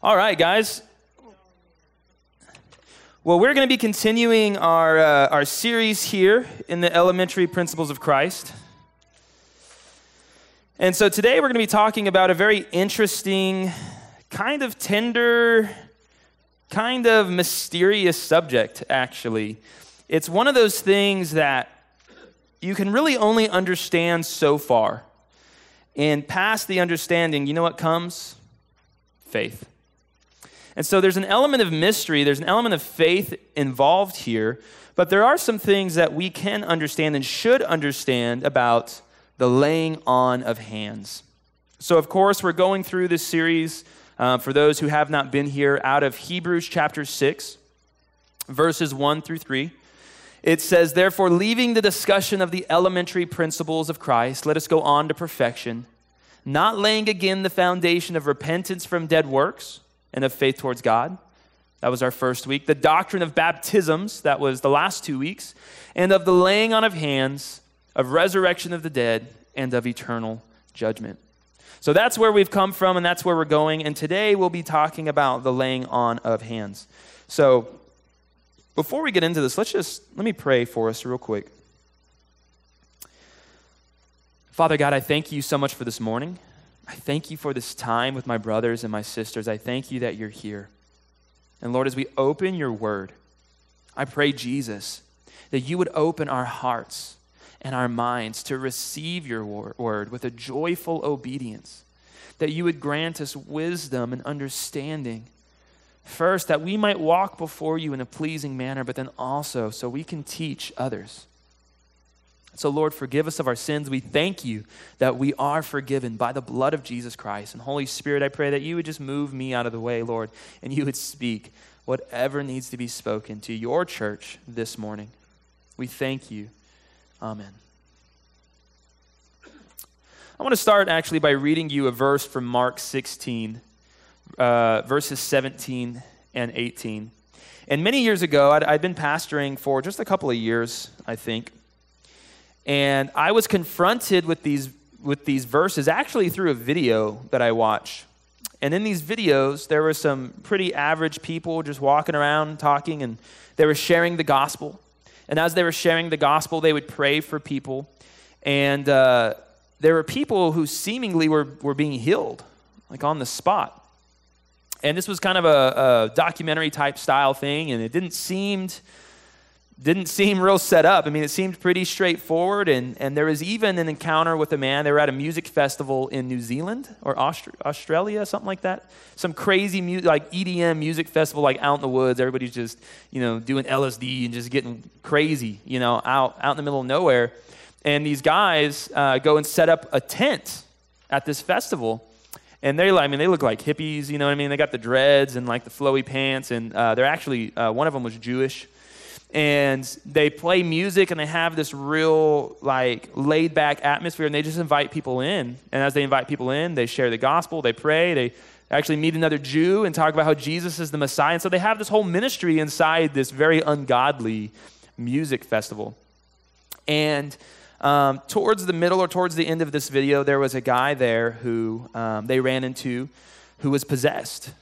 All right, guys. Well, we're going to be continuing our, uh, our series here in the elementary principles of Christ. And so today we're going to be talking about a very interesting, kind of tender, kind of mysterious subject, actually. It's one of those things that you can really only understand so far. And past the understanding, you know what comes? Faith. And so there's an element of mystery, there's an element of faith involved here, but there are some things that we can understand and should understand about the laying on of hands. So, of course, we're going through this series uh, for those who have not been here out of Hebrews chapter 6, verses 1 through 3. It says, Therefore, leaving the discussion of the elementary principles of Christ, let us go on to perfection, not laying again the foundation of repentance from dead works and of faith towards God. That was our first week. The doctrine of baptisms, that was the last two weeks, and of the laying on of hands, of resurrection of the dead, and of eternal judgment. So that's where we've come from, and that's where we're going. And today we'll be talking about the laying on of hands. So before we get into this, let's just let me pray for us real quick. Father God, I thank you so much for this morning. I thank you for this time with my brothers and my sisters. I thank you that you're here. And Lord, as we open your word, I pray, Jesus, that you would open our hearts and our minds to receive your word with a joyful obedience, that you would grant us wisdom and understanding. First, that we might walk before you in a pleasing manner, but then also so we can teach others. So, Lord, forgive us of our sins. We thank you that we are forgiven by the blood of Jesus Christ. And Holy Spirit, I pray that you would just move me out of the way, Lord, and you would speak whatever needs to be spoken to your church this morning. We thank you. Amen. I want to start actually by reading you a verse from Mark 16, uh, verses 17 and 18. And many years ago, I'd, I'd been pastoring for just a couple of years, I think. And I was confronted with these, with these verses actually through a video that I watched. And in these videos, there were some pretty average people just walking around talking, and they were sharing the gospel. And as they were sharing the gospel, they would pray for people. And uh, there were people who seemingly were, were being healed, like on the spot. And this was kind of a, a documentary type style thing, and it didn't seem didn't seem real set up. I mean, it seemed pretty straightforward. And, and there was even an encounter with a man. They were at a music festival in New Zealand or Aust- Australia, something like that. Some crazy mu- like EDM music festival, like out in the woods. Everybody's just, you know, doing LSD and just getting crazy, you know, out, out in the middle of nowhere. And these guys uh, go and set up a tent at this festival. And they, I mean, they look like hippies, you know what I mean? They got the dreads and like the flowy pants. And uh, they're actually, uh, one of them was Jewish and they play music and they have this real like laid back atmosphere and they just invite people in. And as they invite people in they share the gospel they pray they actually meet another jew and talk about how jesus is the messiah. And so they have this whole ministry inside this very ungodly music festival. And um, towards the middle or towards the end of this video there was a guy there who um, they ran into who was possessed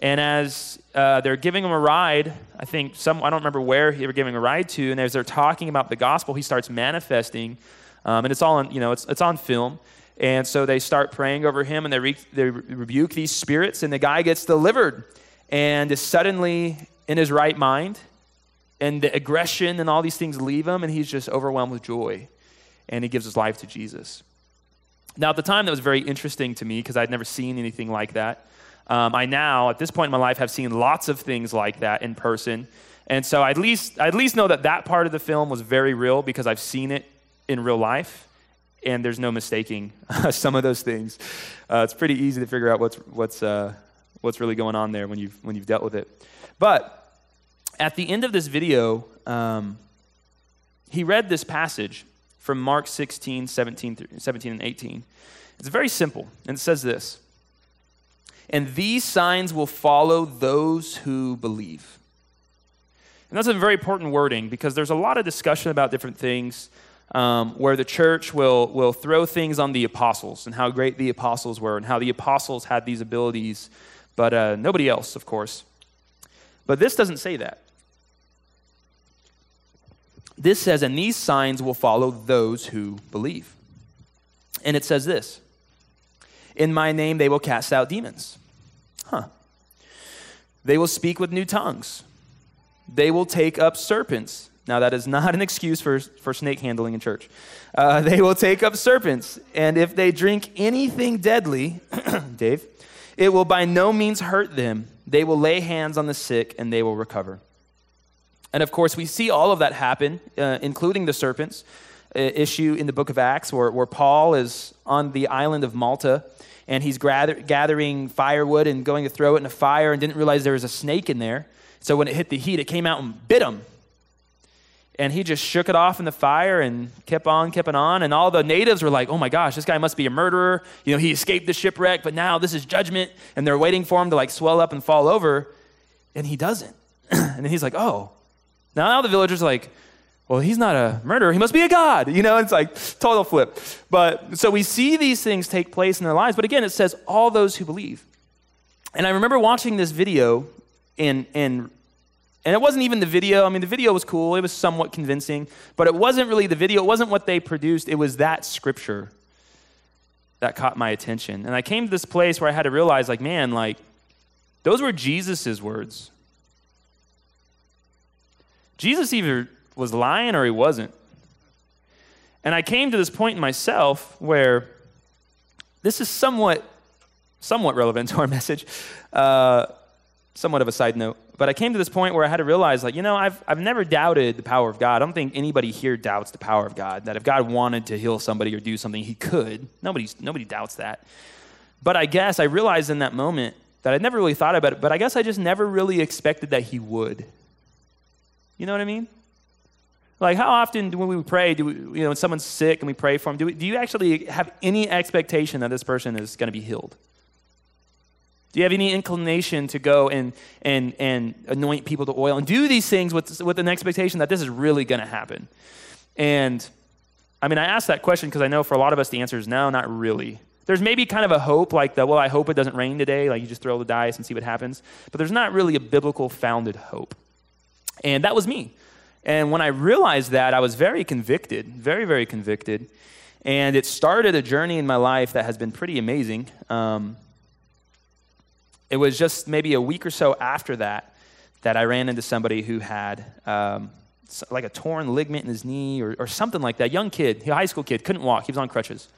and as uh, they're giving him a ride, I think some, I don't remember where they were giving a ride to, and as they're talking about the gospel, he starts manifesting. Um, and it's all on, you know, it's, it's on film. And so they start praying over him and they, re- they rebuke these spirits, and the guy gets delivered and is suddenly in his right mind. And the aggression and all these things leave him, and he's just overwhelmed with joy. And he gives his life to Jesus. Now, at the time, that was very interesting to me because I'd never seen anything like that. Um, I now, at this point in my life, have seen lots of things like that in person. And so I at least, I at least know that that part of the film was very real because I've seen it in real life. And there's no mistaking some of those things. Uh, it's pretty easy to figure out what's, what's, uh, what's really going on there when you've, when you've dealt with it. But at the end of this video, um, he read this passage from Mark 16, 17, 17 and 18. It's very simple, and it says this and these signs will follow those who believe. And that's a very important wording because there's a lot of discussion about different things um, where the church will, will throw things on the apostles and how great the apostles were and how the apostles had these abilities but uh, nobody else, of course. But this doesn't say that. This says, and these signs will follow those who believe. And it says this In my name they will cast out demons. Huh. They will speak with new tongues. They will take up serpents. Now, that is not an excuse for, for snake handling in church. Uh, they will take up serpents, and if they drink anything deadly, Dave, it will by no means hurt them. They will lay hands on the sick, and they will recover. And of course, we see all of that happen, uh, including the serpents uh, issue in the book of Acts, where, where Paul is on the island of Malta and he's gather, gathering firewood and going to throw it in a fire and didn't realize there was a snake in there. So when it hit the heat, it came out and bit him. And he just shook it off in the fire and kept on, kept on. And all the natives were like, oh my gosh, this guy must be a murderer. You know, he escaped the shipwreck, but now this is judgment. And they're waiting for him to like swell up and fall over. And he doesn't. and then he's like, oh, now the villagers are like, well, he's not a murderer. He must be a god. You know, it's like total flip. But so we see these things take place in their lives. But again, it says all those who believe. And I remember watching this video and and and it wasn't even the video. I mean, the video was cool. It was somewhat convincing, but it wasn't really the video. It wasn't what they produced. It was that scripture that caught my attention. And I came to this place where I had to realize, like, man, like, those were Jesus' words. Jesus either was lying or he wasn't. And I came to this point in myself where this is somewhat, somewhat relevant to our message, uh, somewhat of a side note. But I came to this point where I had to realize, like, you know, I've, I've never doubted the power of God. I don't think anybody here doubts the power of God. That if God wanted to heal somebody or do something, he could. Nobody's, nobody doubts that. But I guess I realized in that moment that I'd never really thought about it, but I guess I just never really expected that he would. You know what I mean? Like, how often do we pray, do we, you know, when someone's sick and we pray for them, do, we, do you actually have any expectation that this person is going to be healed? Do you have any inclination to go and, and, and anoint people to oil and do these things with, with an expectation that this is really going to happen? And I mean, I ask that question because I know for a lot of us the answer is no, not really. There's maybe kind of a hope, like the, well, I hope it doesn't rain today, like you just throw the dice and see what happens. But there's not really a biblical founded hope. And that was me. And when I realized that, I was very convicted, very, very convicted. And it started a journey in my life that has been pretty amazing. Um, it was just maybe a week or so after that that I ran into somebody who had um, like a torn ligament in his knee or, or something like that. Young kid, high school kid, couldn't walk. He was on crutches.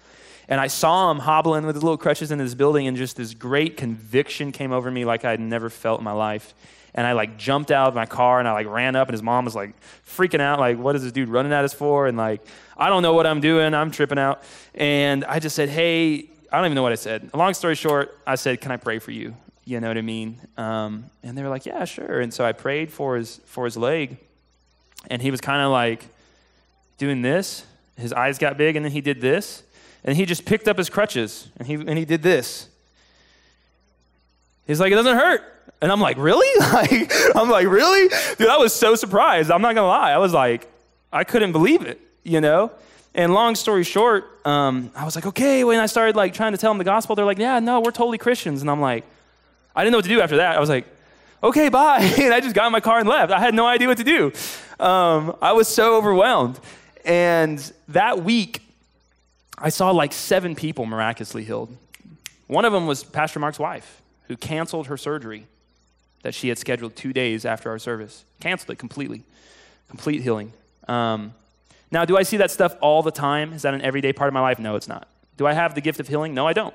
And I saw him hobbling with his little crutches in his building, and just this great conviction came over me like I'd never felt in my life and I like jumped out of my car and I like ran up and his mom was like freaking out like what is this dude running at us for? And like I don't know what I'm doing. I'm tripping out. And I just said hey I don't even know what I said. Long story short I said can I pray for you? You know what I mean? Um, and they were like yeah sure. And so I prayed for his for his leg and he was kind of like doing this. His eyes got big and then he did this and he just picked up his crutches and he and he did this. He's like it doesn't hurt and I'm like, really? Like, I'm like, really? Dude, I was so surprised. I'm not gonna lie. I was like, I couldn't believe it, you know? And long story short, um, I was like, okay, when I started like trying to tell them the gospel, they're like, yeah, no, we're totally Christians. And I'm like, I didn't know what to do after that. I was like, okay, bye. And I just got in my car and left. I had no idea what to do. Um, I was so overwhelmed. And that week, I saw like seven people miraculously healed. One of them was Pastor Mark's wife, who canceled her surgery that she had scheduled two days after our service. Canceled it completely. Complete healing. Um, now, do I see that stuff all the time? Is that an everyday part of my life? No, it's not. Do I have the gift of healing? No, I don't.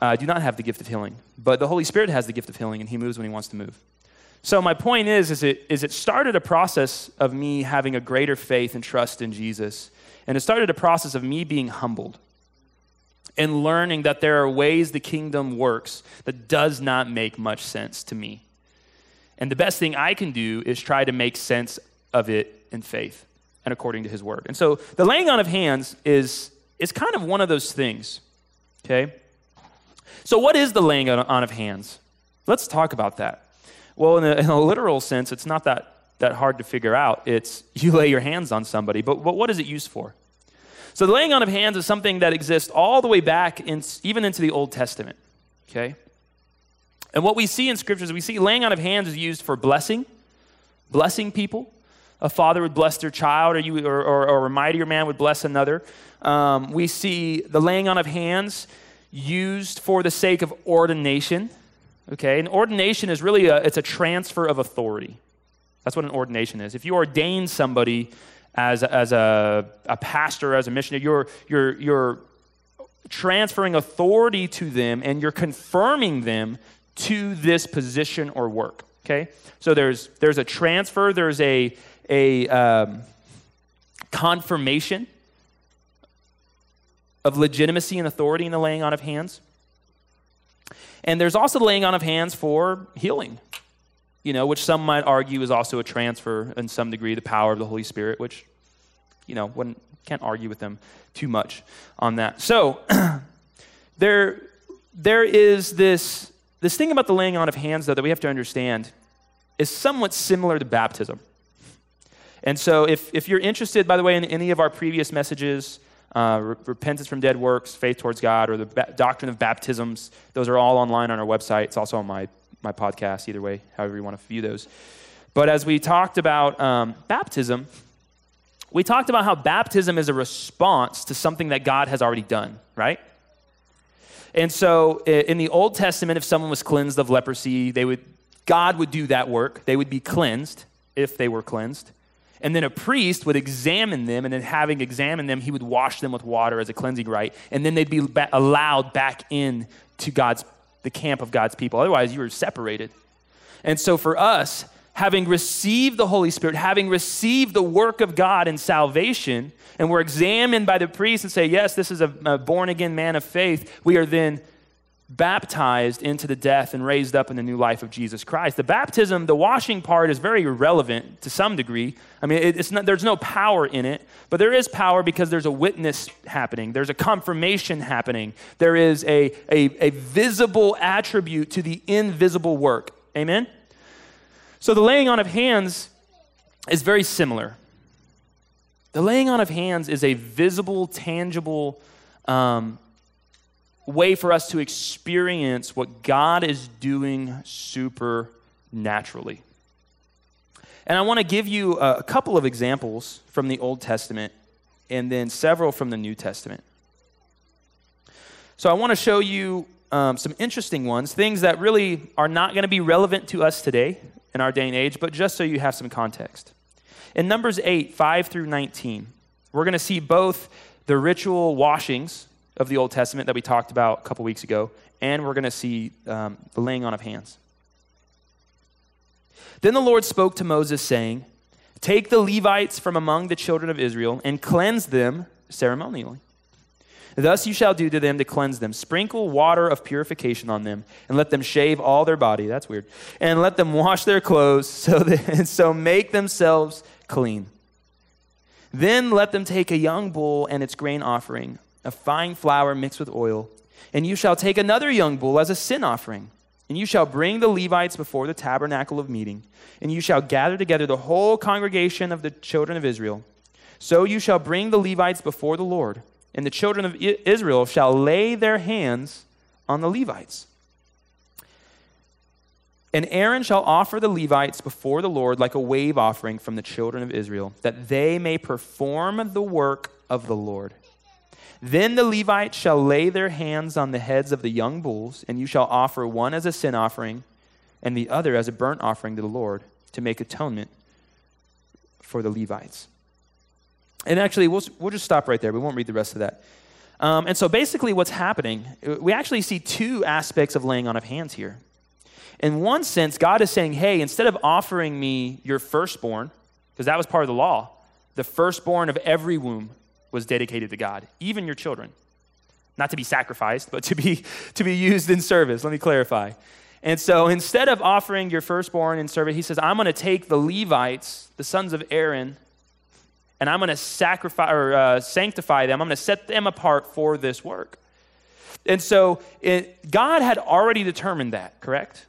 Uh, I do not have the gift of healing. But the Holy Spirit has the gift of healing, and He moves when He wants to move. So my point is, is it, is it started a process of me having a greater faith and trust in Jesus. And it started a process of me being humbled and learning that there are ways the kingdom works that does not make much sense to me. And the best thing I can do is try to make sense of it in faith and according to his word. And so the laying on of hands is, is kind of one of those things, okay? So, what is the laying on of hands? Let's talk about that. Well, in a, in a literal sense, it's not that, that hard to figure out. It's you lay your hands on somebody, but, but what is it used for? So, the laying on of hands is something that exists all the way back, in, even into the Old Testament, okay? And what we see in scriptures, we see laying on of hands is used for blessing, blessing people. A father would bless their child, or, you, or, or, or a mightier man would bless another. Um, we see the laying on of hands used for the sake of ordination. Okay, and ordination is really a, it's a transfer of authority. That's what an ordination is. If you ordain somebody as, as a, a pastor, as a missionary, you're, you're, you're transferring authority to them and you're confirming them to this position or work. Okay? So there's, there's a transfer, there's a, a um, confirmation of legitimacy and authority in the laying on of hands. And there's also the laying on of hands for healing, you know, which some might argue is also a transfer in some degree, the power of the Holy Spirit, which, you know, one can't argue with them too much on that. So there, there is this, this thing about the laying on of hands, though, that we have to understand is somewhat similar to baptism. And so if, if you're interested, by the way, in any of our previous messages, uh, re- repentance from dead works, faith towards God, or the ba- doctrine of baptisms. Those are all online on our website. It's also on my, my podcast, either way, however you want to view those. But as we talked about um, baptism, we talked about how baptism is a response to something that God has already done, right? And so in the Old Testament, if someone was cleansed of leprosy, they would, God would do that work. They would be cleansed if they were cleansed. And then a priest would examine them, and then having examined them, he would wash them with water as a cleansing rite, and then they'd be ba- allowed back in to God's the camp of God's people. Otherwise, you were separated. And so for us, having received the Holy Spirit, having received the work of God in salvation, and we're examined by the priest and say, yes, this is a, a born again man of faith, we are then baptized into the death and raised up in the new life of Jesus Christ. The baptism, the washing part is very irrelevant to some degree. I mean, it's not, there's no power in it, but there is power because there's a witness happening, there's a confirmation happening, there is a, a, a visible attribute to the invisible work. Amen? So the laying on of hands is very similar. The laying on of hands is a visible, tangible um, way for us to experience what God is doing supernaturally. And I want to give you a, couple of examples from the Old Testament and then several from the New Testament. So I want to show you um, some interesting ones, things that really are not going to be relevant to us today in our day and age, but just so you have some context. In Numbers 8, 5 through 19, we're going to see both the ritual washings of the Old Testament that we talked about a couple weeks ago, and we're going to see um, the laying on of hands. Then the Lord spoke to Moses, saying, Take the Levites from among the children of Israel and cleanse them ceremonially. Thus you shall do to them to cleanse them. Sprinkle water of purification on them, and let them shave all their body. That's weird. And let them wash their clothes, so, that, and so make themselves clean. Then let them take a young bull and its grain offering a fine flour mixed with oil. And you shall take another young bull as a sin offering. And you shall bring the Levites before the tabernacle of meeting. And you shall gather together the whole congregation of the children of Israel. So you shall bring the Levites before the Lord. And the children of Israel shall lay their hands on the Levites. And Aaron shall offer the Levites before the Lord like a wave offering from the children of Israel, that they may perform the work of the Lord. Then the Levites shall lay their hands on the heads of the young bulls, and you shall offer one as a sin offering and the other as a burnt offering to the Lord to make atonement for the Levites. And actually, we'll, we'll just stop right there. We won't read the rest of that. Um, and so basically, what's happening, we actually see two aspects of laying on of hands here. In one sense, God is saying, hey, instead of offering me your firstborn, because that was part of the law, the firstborn of every womb, was dedicated to God, even your children. Not to be sacrificed, but to be, to be used in service. Let me clarify. And so instead of offering your firstborn in service, he says, I'm going to take the Levites, the sons of Aaron, and I'm going to sacrifice or uh, sanctify them. I'm going to set them apart for this work. And so it, God had already determined that, correct?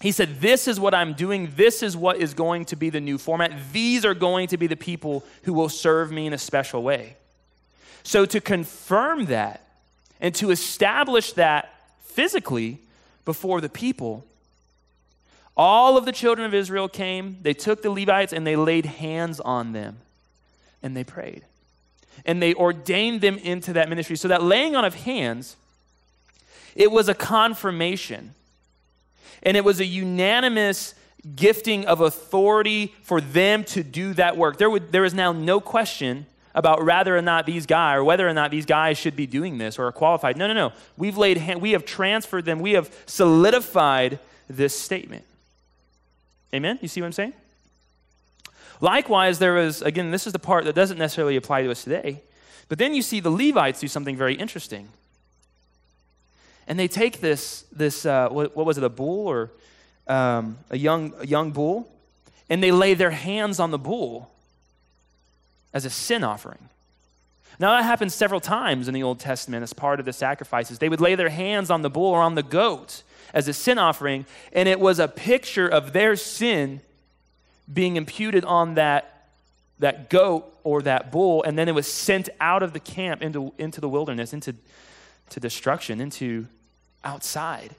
He said, This is what I'm doing. This is what is going to be the new format. These are going to be the people who will serve me in a special way. So, to confirm that and to establish that physically, before the people, all of the children of Israel came, they took the Levites and they laid hands on them and they prayed. And they ordained them into that ministry. So that laying on of hands, it was a confirmation. And it was a unanimous gifting of authority for them to do that work. There, would, there is now no question about whether or not these guys or whether or not these guys should be doing this or are qualified. No, no, no. We've laid hand, we have transferred them. We have solidified this statement. Amen? You see what I'm saying? Likewise, there was, again, this is the part that doesn't necessarily apply to us today, but then you see the Levites do something very interesting. And they take this, this uh, what, what, was it, a bull or um, a, young, a young bull, and they lay their hands on the bull as a sin offering. Now, that happens several times in the Old Testament as part of the sacrifices. They would lay their hands on the bull or on the goat as a sin offering, and it was a picture of their sin being imputed on that, that goat or that bull, and then it was sent out of the camp into, into the wilderness, into to destruction, into outside.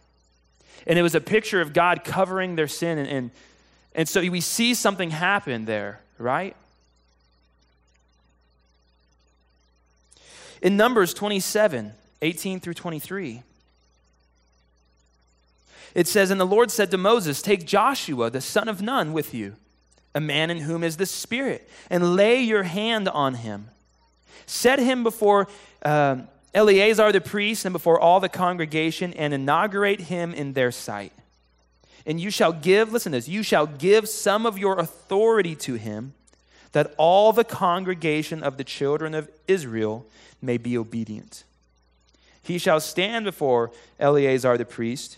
And it was a picture of God covering their sin. And, and, and so we see something happen there, right? In Numbers 27, 18 through 23, it says, And the Lord said to Moses, Take Joshua, the son of Nun, with you, a man in whom is the Spirit, and lay your hand on him. Set him before uh, Eleazar the priest and before all the congregation, and inaugurate him in their sight. And you shall give, listen to this, you shall give some of your authority to him, that all the congregation of the children of Israel may be obedient. He shall stand before Eleazar the priest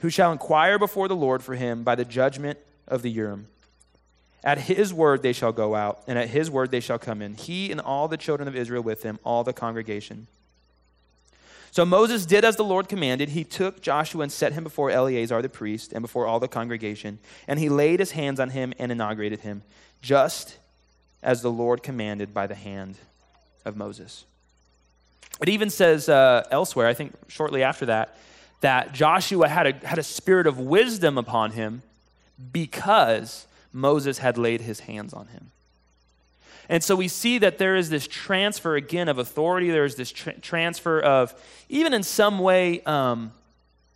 who shall inquire before the Lord for him by the judgment of the Urim. At his word they shall go out, and at his word they shall come in, he and all the children of Israel with him, all the congregation. So Moses did as the Lord commanded. He took Joshua and set him before Eleazar the priest and before all the congregation, and he laid his hands on him and inaugurated him, just as the Lord commanded by the hand of Moses. It even says uh, elsewhere, I think shortly after that, that Joshua had a, had a spirit of wisdom upon him because Moses had laid his hands on him. And so we see that there is this transfer again of authority. There is this tra- transfer of, even in some way, um,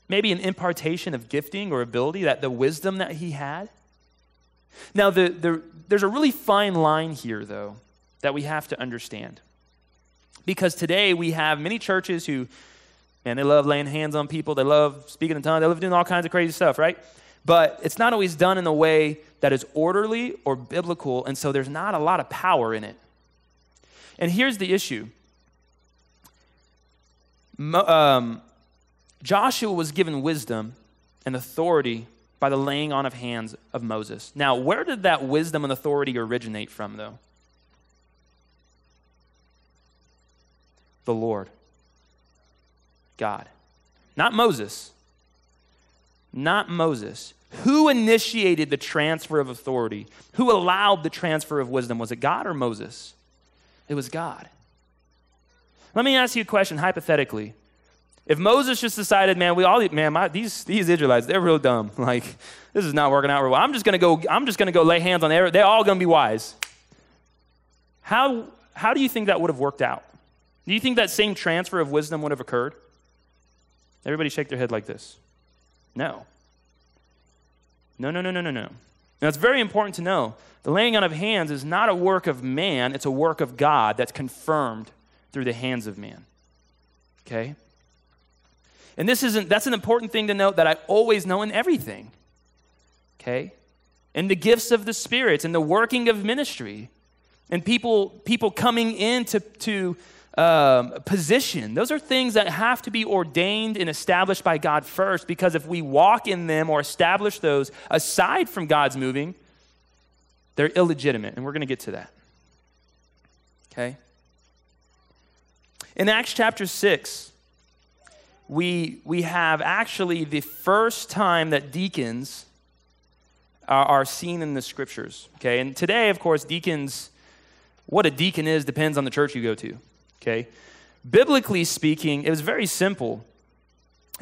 maybe an impartation of gifting or ability, that the wisdom that he had. Now, the, the, there's a really fine line here, though, that we have to understand. Because today we have many churches who Man, they love laying hands on people. They love speaking in tongues. They love doing all kinds of crazy stuff, right? But it's not always done in a way that is orderly or biblical, and so there's not a lot of power in it. And here's the issue um, Joshua was given wisdom and authority by the laying on of hands of Moses. Now, where did that wisdom and authority originate from, though? The Lord. God. Not Moses. Not Moses. Who initiated the transfer of authority? Who allowed the transfer of wisdom? Was it God or Moses? It was God. Let me ask you a question hypothetically. If Moses just decided, man, we all, man, my, these, these Israelites, they're real dumb. Like, this is not working out real well. I'm just going to go, I'm just going to go lay hands on them. They're all going to be wise. How, how do you think that would have worked out? Do you think that same transfer of wisdom would have occurred? Everybody shake their head like this. No. No, no, no, no, no, no. Now, it's very important to know the laying on of hands is not a work of man, it's a work of God that's confirmed through the hands of man. Okay? And this isn't, that's an important thing to note that I always know in everything. Okay? And the gifts of the spirits and the working of ministry and people, people coming in to, to um, position. Those are things that have to be ordained and established by God first, because if we walk in them or establish those aside from God's moving, they're illegitimate. And we're going to get to that. Okay? In Acts chapter 6, we, we have actually the first time that deacons are, are seen in the scriptures. Okay? And today, of course, deacons, what a deacon is depends on the church you go to. Okay? Biblically speaking, it was very simple.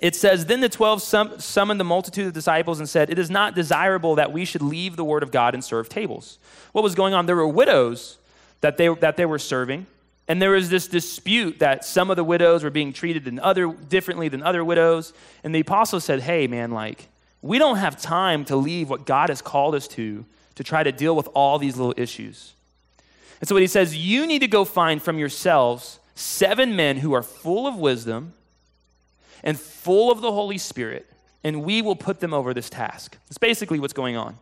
it says, Then the twelve sum- summoned the multitude of disciples and said, It is not desirable that we should leave the word of God and serve tables. What was going on? There were widows that they, that they were serving. And there was this dispute that some of the widows were being treated in other, differently than other widows. And the apostles said, Hey, man, like, we don't have time to leave what God has called us to to try to deal with all these little issues. And so what he says, you need to go find from yourselves seven men who are full of wisdom and full of the Holy Spirit, and we will put them over this task. That's basically what's going on.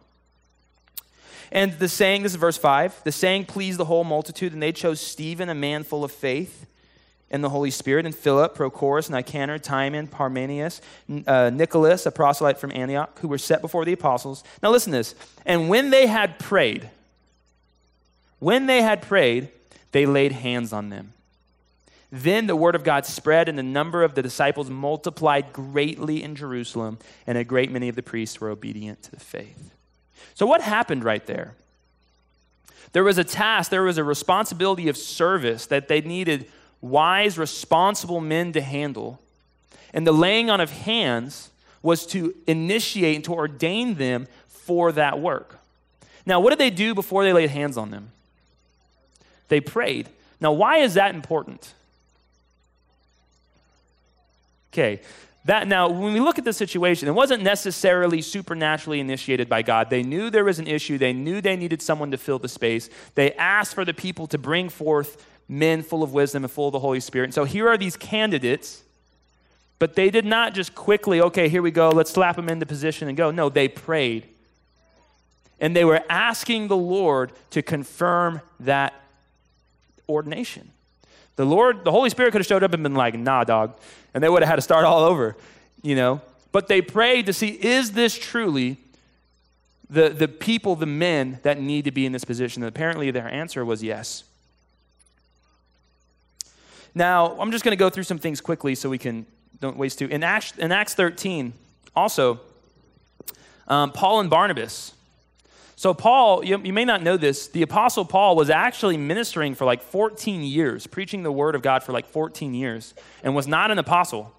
And the saying, this is verse 5, the saying pleased the whole multitude, and they chose Stephen, a man full of faith and the Holy Spirit, and Philip, Prochorus, Nicanor, Timon, Parmenius, uh, Nicholas, a proselyte from Antioch, who were set before the apostles. Now listen to this. And when they had prayed, when they had prayed, they laid hands on them. Then the word of God spread, and the number of the disciples multiplied greatly in Jerusalem, and a great many of the priests were obedient to the faith. So, what happened right there? There was a task, there was a responsibility of service that they needed wise, responsible men to handle. And the laying on of hands was to initiate and to ordain them for that work. Now, what did they do before they laid hands on them? They prayed. Now, why is that important? Okay, that now, when we look at the situation, it wasn't necessarily supernaturally initiated by God. They knew there was an issue, they knew they needed someone to fill the space. They asked for the people to bring forth men full of wisdom and full of the Holy Spirit. And so here are these candidates, but they did not just quickly, okay, here we go, let's slap them into position and go. No, they prayed. And they were asking the Lord to confirm that ordination. The Lord, the Holy Spirit could have showed up and been like, nah, dog. And they would have had to start all over, you know. But they prayed to see, is this truly the, the people, the men that need to be in this position? And apparently their answer was yes. Now, I'm just going to go through some things quickly so we can don't waste too. In Acts, in Acts 13, also, um, Paul and Barnabas, so, Paul, you, you, may not know this, the Apostle Paul was actually ministering for like 14 years, preaching the Word of God for like 14 years, and was not an apostle.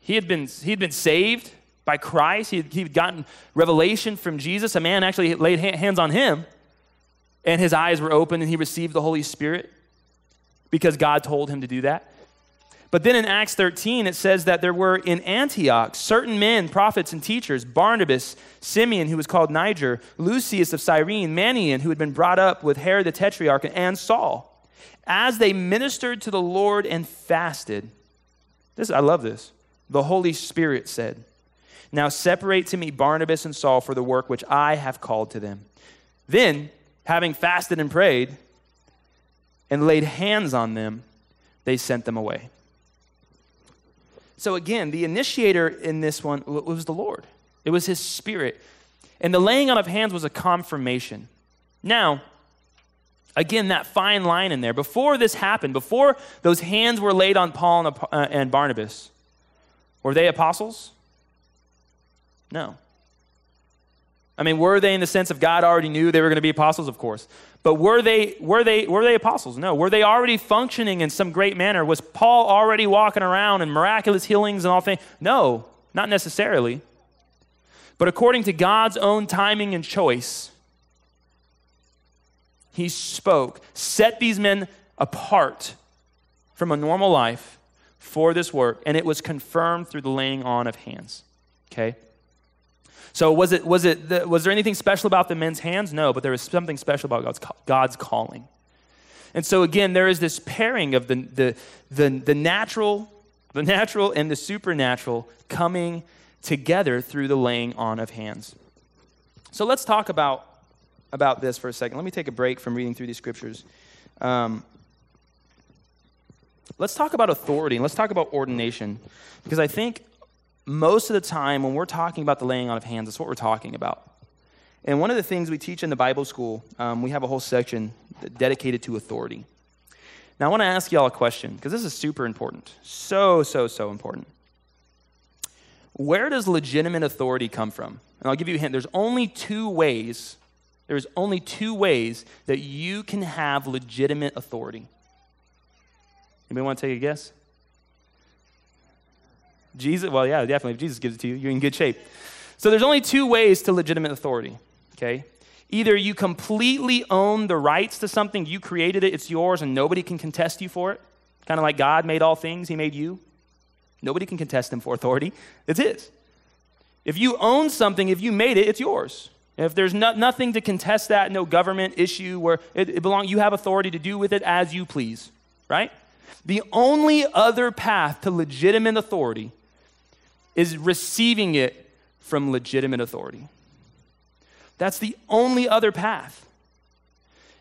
He had been, he had been saved by Christ, he had, he had gotten revelation from Jesus. A man actually laid hands on him, and his eyes were open, and he received the Holy Spirit because God told him to do that. But then in Acts 13, it says that there were in Antioch certain men, prophets and teachers Barnabas, Simeon, who was called Niger, Lucius of Cyrene, Manaen, who had been brought up with Herod the Tetrarch, and Saul. As they ministered to the Lord and fasted, this, I love this. The Holy Spirit said, Now separate to me Barnabas and Saul for the work which I have called to them. Then, having fasted and prayed and laid hands on them, they sent them away. So again, the initiator in this one was the Lord. It was his spirit. And the laying on of hands was a confirmation. Now, again, that fine line in there. Before this happened, before those hands were laid on Paul and uh, Barnabas, were they apostles? No. I mean, were they in the sense of God already knew they were going to be apostles? Of course. But were they, were they, were they apostles? No. Were they already functioning in some great manner? Was Paul already walking around in miraculous healings and all things? No, not necessarily. But according to God's own timing and choice, he spoke, set these men apart from a normal life for this work, and it was confirmed through the laying on of hands. Okay? So was it was it the, was there anything special about the men's hands? No, but there was something special about God's God's calling. And so again, there is this pairing of the the the, the natural, the natural and the supernatural coming together through the laying on of hands. So let's talk about about this for a second. Let me take a break from reading through these scriptures. Um, let's talk about authority and let's talk about ordination because I think most of the time when we're talking about the laying on of hands, that's what we're talking about. And one of the things we teach in the Bible school, um, we have a whole section dedicated to authority. Now, I want to ask y'all a question because this is super important. So, so, so important. Where does legitimate authority come from? And I'll give you a hint. There's only two ways, there's only two ways that you can have legitimate authority. Anybody want to take a guess? Jesus, well, yeah, definitely. If Jesus gives it to you, you're in good shape. So there's only two ways to legitimate authority, okay? Either you completely own the rights to something, you created it, it's yours, and nobody can contest you for it. Kind of like God made all things, He made you. Nobody can contest Him for authority. It's His. If you own something, if you made it, it's yours. If there's no, nothing to contest that, no government issue where it, it belongs, you have authority to do with it as you please, right? The only other path to legitimate authority is receiving it from legitimate authority. That's the only other path.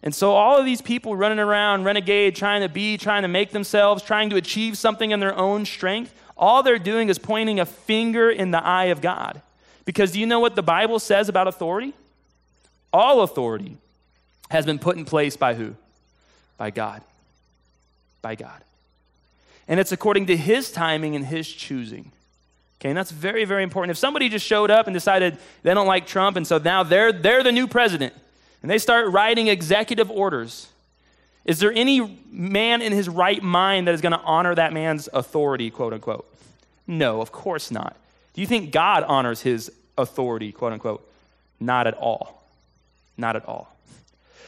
And so, all of these people running around, renegade, trying to be, trying to make themselves, trying to achieve something in their own strength, all they're doing is pointing a finger in the eye of God. Because do you know what the Bible says about authority? All authority has been put in place by who? By God. By God. And it's according to His timing and His choosing. Okay, and that's very, very important. If somebody just showed up and decided they don't like Trump, and so now they're, they're the new president, and they start writing executive orders, is there any man in his right mind that is going to honor that man's authority, quote unquote? No, of course not. Do you think God honors his authority, quote unquote? Not at all. Not at all.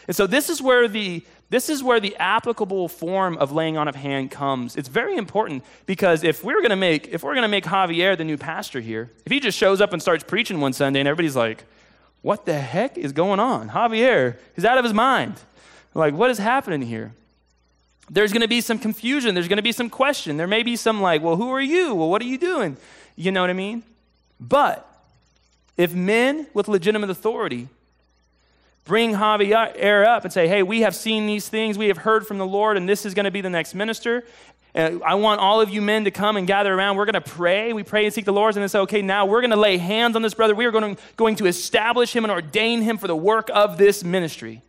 And so this is where the this is where the applicable form of laying on of hand comes. It's very important because if we're going to make if we're going to make Javier the new pastor here, if he just shows up and starts preaching one Sunday and everybody's like, "What the heck is going on? Javier, he's out of his mind." Like, what is happening here? There's going to be some confusion, there's going to be some question. There may be some like, "Well, who are you? Well, what are you doing?" You know what I mean? But if men with legitimate authority bring Javier up and say, hey, we have seen these things, we have heard from the Lord, and this is going to be the next minister. And I want all of you men to come and gather around. We're going to pray. We pray and seek the Lord, and then say, okay, now we're going to lay hands on this brother. We are going to, going to establish him and ordain him for the work of this ministry.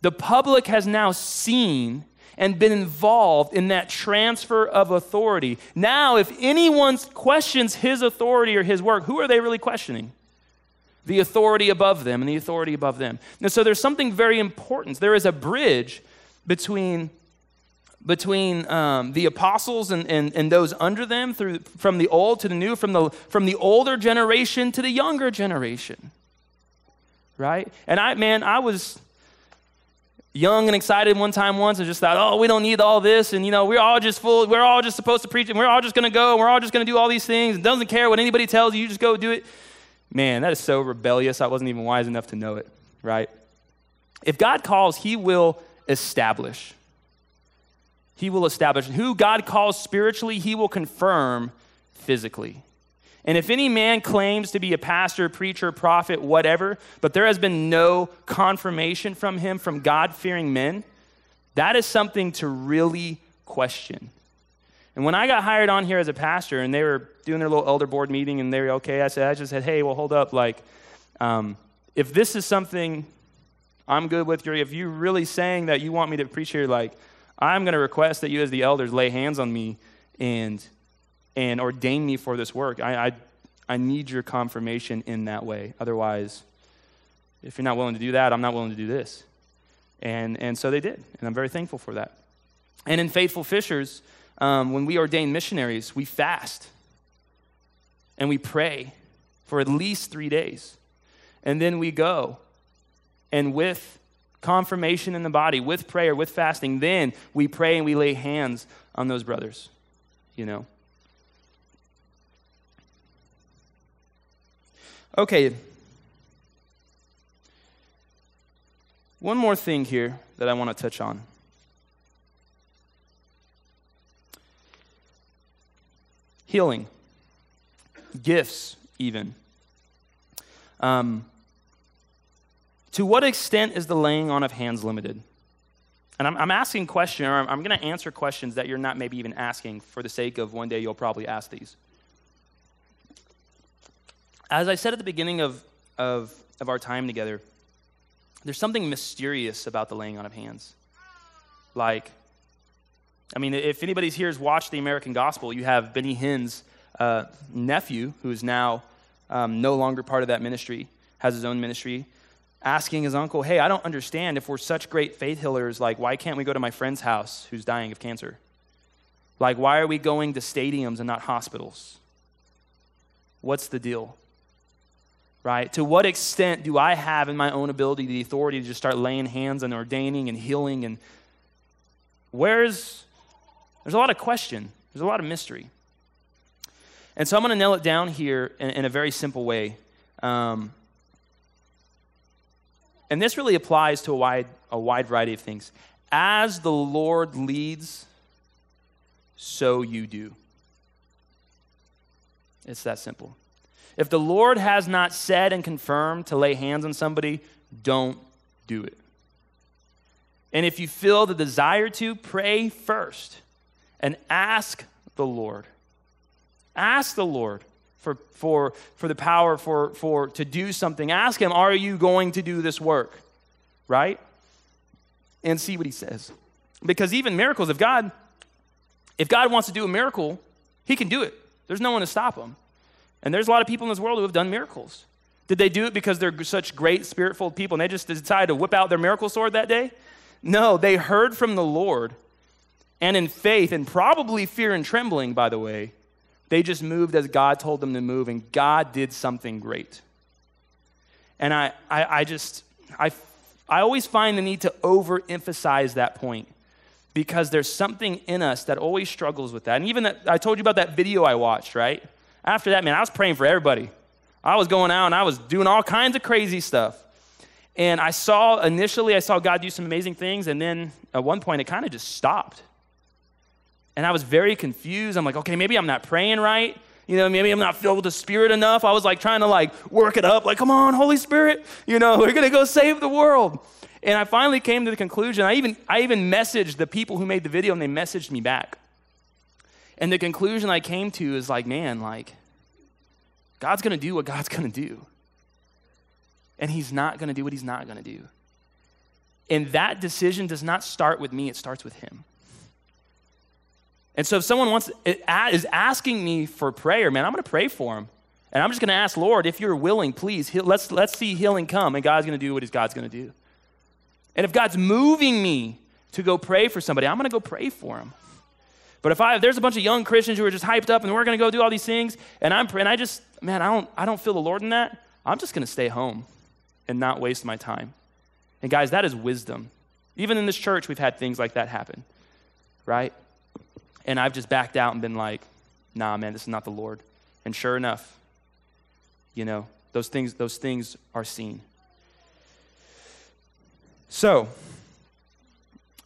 The public has now seen and been involved in that transfer of authority. Now, if anyone questions his authority or his work, who are they really questioning? The authority above them and the authority above them. And so there's something very important. There is a bridge between between um, the apostles and, and, and those under them through from the old to the new from the from the older generation to the younger generation right and i man i was young and excited one time once and just thought, oh, we don't need all this. And, you know, we're all just full, we're all just supposed to preach and we're all just going to go and we're all just going to do all these things. And doesn't care what anybody tells you, you just go do it. Man, that is so rebellious. I wasn't even wise enough to know it, right? If God calls, He will establish. He will establish. Who God calls spiritually, He will confirm physically. And if any man claims to be a pastor, preacher, prophet, whatever, but there has been no confirmation from him from God fearing men, that is something to really question. And when I got hired on here as a pastor and they were doing their little elder board meeting and they were okay, I said, I just said, hey, well, hold up. Like, um, if this is something I'm good with, if you're really saying that you want me to preach here, like, I'm going to request that you as the elders lay hands on me and and ordain me for this work. I, I, I need your confirmation in that way. Otherwise, if you're not willing to do that, I'm not willing to do this. And, and so they did, and I'm very thankful for that. And in Faithful Fishers, um, when we ordain missionaries, we fast and we pray for at least three days. And then we go, and with confirmation in the body, with prayer, with fasting, then we pray and we lay hands on those brothers, you know. Okay. One more thing here that I want to touch on. Healing, gifts, even. Um, to what extent is the laying on of hands limited? And I'm, I'm asking questions, or I'm, I'm going to answer questions that you're not maybe even asking for the sake of one day you'll probably ask these. As I said at the beginning of, of, of our time together, there's something mysterious about the laying on of hands. Like, I mean, if anybody's here has watched the American Gospel, you have Benny Hinn's uh, nephew, who is now um, no longer part of that ministry, has his own ministry, asking his uncle, Hey, I don't understand if we're such great faith healers, like, why can't we go to my friend's house who's dying of cancer? Like, why are we going to stadiums and not hospitals? What's the deal? Right? To what extent do I have in my own ability the authority to just start laying hands and ordaining and healing? And where's, there's a lot of question, there's a lot of mystery. And so I'm going to nail it down here in, in a very simple way. Um, and this really applies to a wide, a wide variety of things. As the Lord leads, so you do. It's that simple. If the Lord has not said and confirmed to lay hands on somebody, don't do it. And if you feel the desire to, pray first and ask the Lord. Ask the Lord for, for, for the power for, for, to do something. Ask Him, Are you going to do this work? Right? And see what He says. Because even miracles, if God, if God wants to do a miracle, He can do it. There's no one to stop Him. And there's a lot of people in this world who have done miracles. Did they do it because they're such great, spirit filled people and they just decided to whip out their miracle sword that day? No, they heard from the Lord and in faith, and probably fear and trembling, by the way, they just moved as God told them to move, and God did something great. And I, I, I just, I, I always find the need to overemphasize that point because there's something in us that always struggles with that. And even that, I told you about that video I watched, right? After that, man, I was praying for everybody. I was going out and I was doing all kinds of crazy stuff. And I saw, initially, I saw God do some amazing things, and then at one point, it kind of just stopped. And I was very confused. I'm like, okay, maybe I'm not praying right. You know, maybe I'm not filled with the Spirit enough. I was like trying to like work it up, like, come on, Holy Spirit, you know, we're gonna go save the world. And I finally came to the conclusion. I even I even messaged the people who made the video, and they messaged me back. And the conclusion I came to is like, man, like, God's gonna do what God's gonna do. And He's not gonna do what He's not gonna do. And that decision does not start with me, it starts with Him. And so if someone wants is asking me for prayer, man, I'm going to pray for them. And I'm just going to ask, Lord, if you're willing, please, let's, let's see healing come. And God's going to do what God's going to do. And if God's moving me to go pray for somebody, I'm going to go pray for them. But if, I, if there's a bunch of young Christians who are just hyped up and we're going to go do all these things, and I'm and I just, man, I don't, I don't feel the Lord in that, I'm just going to stay home and not waste my time. And guys, that is wisdom. Even in this church, we've had things like that happen, right? And I've just backed out and been like, nah, man, this is not the Lord. And sure enough, you know, those things, those things are seen. So,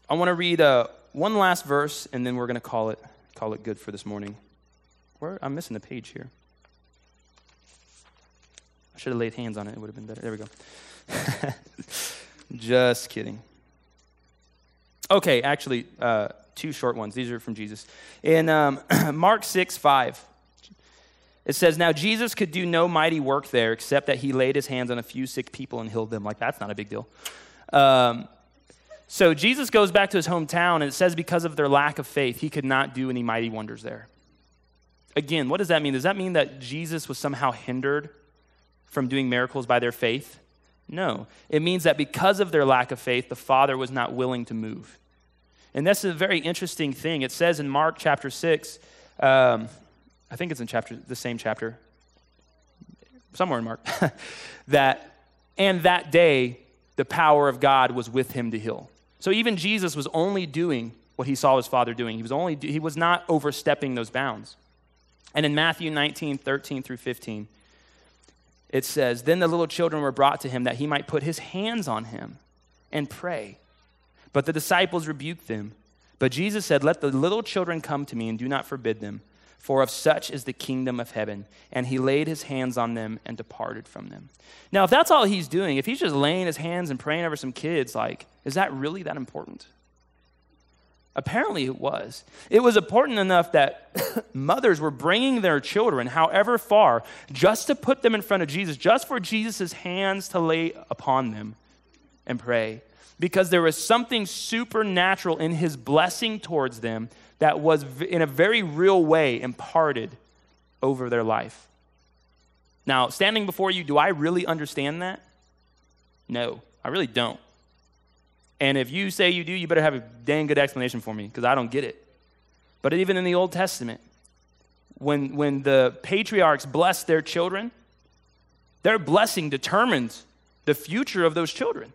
I want to read uh, one last verse, and then we're going to call it call it good for this morning. Where I'm missing the page here. I should have laid hands on it. It would have been better. There we go. Just kidding. Okay, actually, uh, two short ones. These are from Jesus. In um, Mark 6 5, it says, Now Jesus could do no mighty work there except that he laid his hands on a few sick people and healed them. Like, that's not a big deal. Um, so Jesus goes back to his hometown, and it says, because of their lack of faith, he could not do any mighty wonders there. Again, what does that mean? Does that mean that Jesus was somehow hindered from doing miracles by their faith? No. It means that because of their lack of faith, the Father was not willing to move. And that's a very interesting thing. It says in Mark chapter 6, um, I think it's in chapter, the same chapter, somewhere in Mark, that, and that day the power of God was with him to heal. So even Jesus was only doing what he saw his father doing. He was, only, he was not overstepping those bounds. And in Matthew 19, 13 through 15, it says, Then the little children were brought to him that he might put his hands on him and pray. But the disciples rebuked them. But Jesus said, Let the little children come to me and do not forbid them, for of such is the kingdom of heaven. And he laid his hands on them and departed from them. Now, if that's all he's doing, if he's just laying his hands and praying over some kids, like, is that really that important? Apparently, it was. It was important enough that mothers were bringing their children, however far, just to put them in front of Jesus, just for Jesus' hands to lay upon them and pray because there was something supernatural in his blessing towards them that was, in a very real way, imparted over their life. Now, standing before you, do I really understand that? No, I really don't. And if you say you do, you better have a dang good explanation for me because I don't get it. But even in the Old Testament, when, when the patriarchs blessed their children, their blessing determined the future of those children.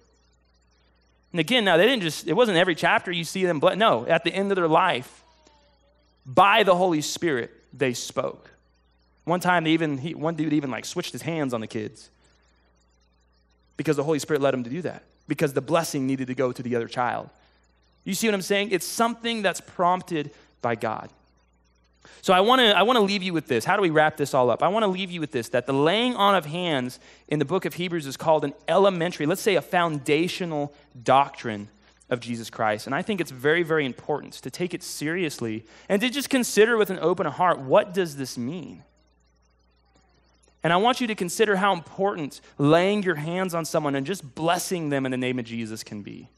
And again, now they didn't just, it wasn't every chapter you see them but No, at the end of their life, by the Holy Spirit, they spoke. One time, they even, he, one dude even like switched his hands on the kids because the Holy Spirit led him to do that, because the blessing needed to go to the other child. You see what I'm saying? It's something that's prompted by God. So I want to I want to leave you with this. How do we wrap this all up? I want to leave you with this that the laying on of hands in the book of Hebrews is called an elementary, let's say a foundational doctrine of Jesus Christ. And I think it's very very important to take it seriously and to just consider with an open heart what does this mean? And I want you to consider how important laying your hands on someone and just blessing them in the name of Jesus can be.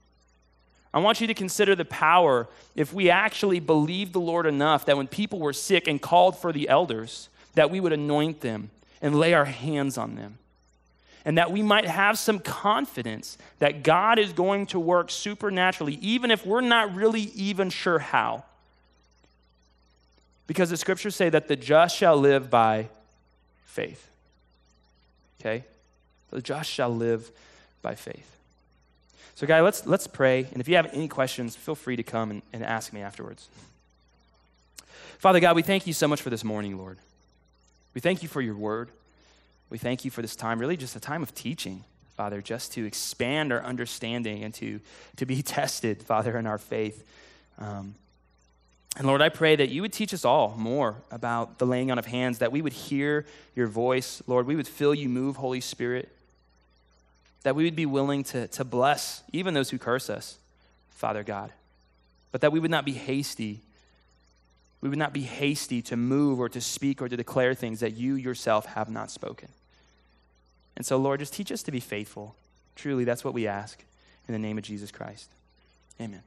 I want you to consider the power if we actually believed the Lord enough that when people were sick and called for the elders, that we would anoint them and lay our hands on them. And that we might have some confidence that God is going to work supernaturally, even if we're not really even sure how. Because the scriptures say that the just shall live by faith. Okay? The just shall live by faith. So, guy, let's, let's pray. And if you have any questions, feel free to come and, and ask me afterwards. Father God, we thank you so much for this morning, Lord. We thank you for your word. We thank you for this time, really just a time of teaching, Father, just to expand our understanding and to, to be tested, Father, in our faith. Um, and Lord, I pray that you would teach us all more about the laying on of hands, that we would hear your voice. Lord, we would feel you move, Holy Spirit. That we would be willing to, to bless even those who curse us, Father God. But that we would not be hasty. We would not be hasty to move or to speak or to declare things that you yourself have not spoken. And so, Lord, just teach us to be faithful. Truly, that's what we ask. In the name of Jesus Christ. Amen.